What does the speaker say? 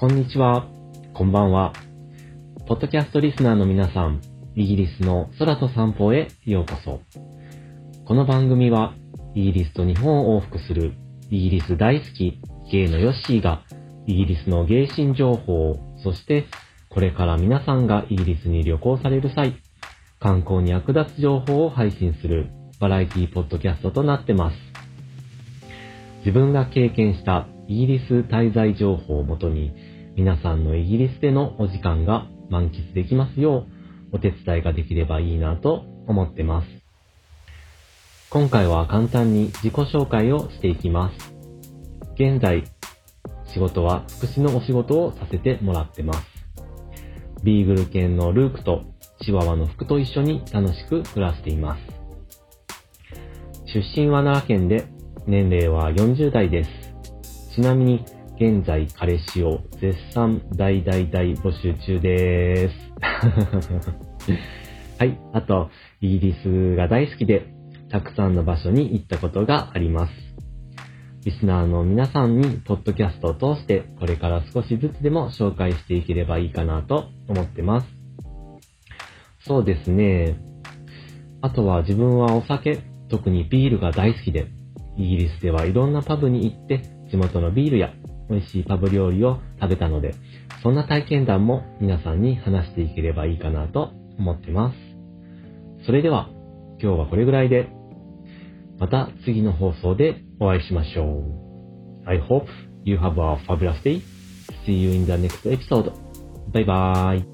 こんにちは。こんばんは。ポッドキャストリスナーの皆さん、イギリスの空と散歩へようこそ。この番組は、イギリスと日本を往復する、イギリス大好き、ゲイのヨッシーが、イギリスのゲイシン情報、そして、これから皆さんがイギリスに旅行される際、観光に役立つ情報を配信するバラエティポッドキャストとなってます。自分が経験したイギリス滞在情報をもとに、皆さんのイギリスでのお時間が満喫できますよう、お手伝いができればいいなと思ってます。今回は簡単に自己紹介をしていきます。現在、仕事は福祉のお仕事をさせてもらってます。ビーグル犬のルークとチワワの服と一緒に楽しく暮らしています。出身は奈良県で、年齢は40代です。ちなみに、現在彼氏を絶賛大大大募集中です。はい。あと、イギリスが大好きで、たくさんの場所に行ったことがあります。リスナーの皆さんに、ポッドキャストを通して、これから少しずつでも紹介していければいいかなと思ってます。そうですね。あとは自分はお酒、特にビールが大好きで、イギリスではいろんなパブに行って、地元のビールや美味しいパブ料理を食べたので、そんな体験談も皆さんに話していければいいかなと思ってます。それでは、今日はこれぐらいで、また次の放送でお会いしましょう。I hope you have a fabulous day. See you in the next episode. Bye bye.